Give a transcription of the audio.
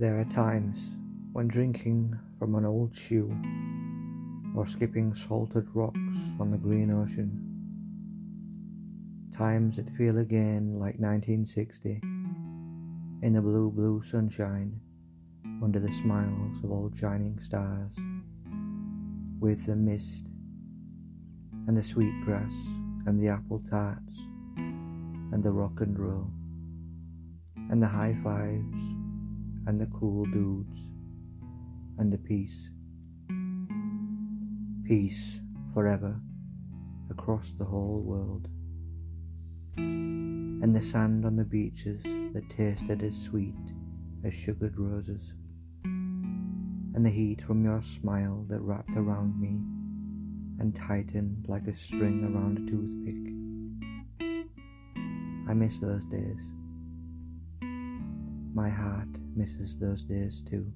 There are times when drinking from an old shoe or skipping salted rocks on the green ocean. Times that feel again like 1960 in the blue, blue sunshine under the smiles of old shining stars with the mist and the sweet grass and the apple tarts and the rock and roll and the high fives and the cool dudes and the peace. Peace forever across the whole world. And the sand on the beaches that tasted as sweet as sugared roses. And the heat from your smile that wrapped around me and tightened like a string around a toothpick. I miss those days. My heart misses those days too.